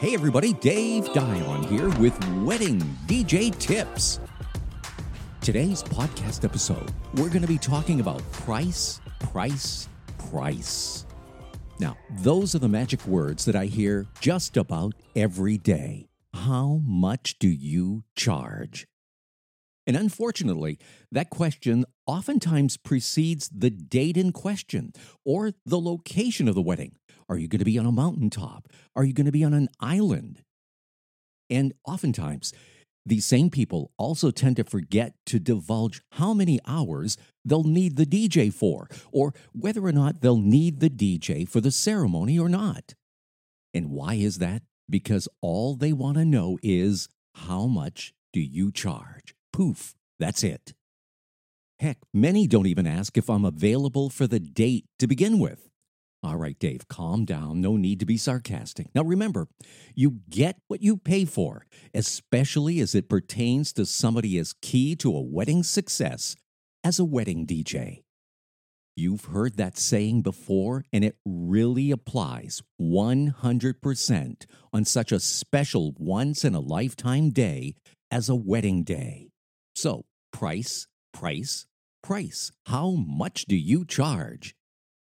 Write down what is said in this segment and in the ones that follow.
Hey everybody, Dave Dion here with Wedding DJ Tips. Today's podcast episode, we're going to be talking about price, price, price. Now, those are the magic words that I hear just about every day. How much do you charge? And unfortunately, that question oftentimes precedes the date in question or the location of the wedding. Are you going to be on a mountaintop? Are you going to be on an island? And oftentimes, these same people also tend to forget to divulge how many hours they'll need the DJ for, or whether or not they'll need the DJ for the ceremony or not. And why is that? Because all they want to know is how much do you charge? Poof, that's it. Heck, many don't even ask if I'm available for the date to begin with. All right, Dave, calm down. No need to be sarcastic. Now remember, you get what you pay for, especially as it pertains to somebody as key to a wedding success as a wedding DJ. You've heard that saying before, and it really applies 100% on such a special once in a lifetime day as a wedding day. So, price, price, price. How much do you charge?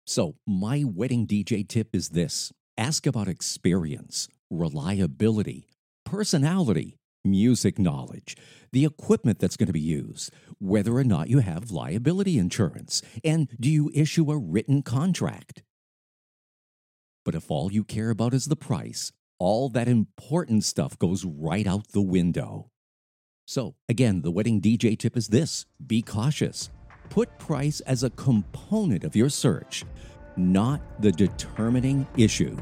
So, my wedding DJ tip is this ask about experience, reliability, personality, music knowledge, the equipment that's going to be used, whether or not you have liability insurance, and do you issue a written contract. But if all you care about is the price, all that important stuff goes right out the window. So, again, the wedding DJ tip is this be cautious. Put price as a component of your search, not the determining issue.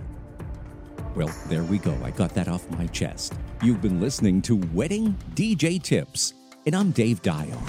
Well, there we go. I got that off my chest. You've been listening to Wedding DJ Tips, and I'm Dave Dion.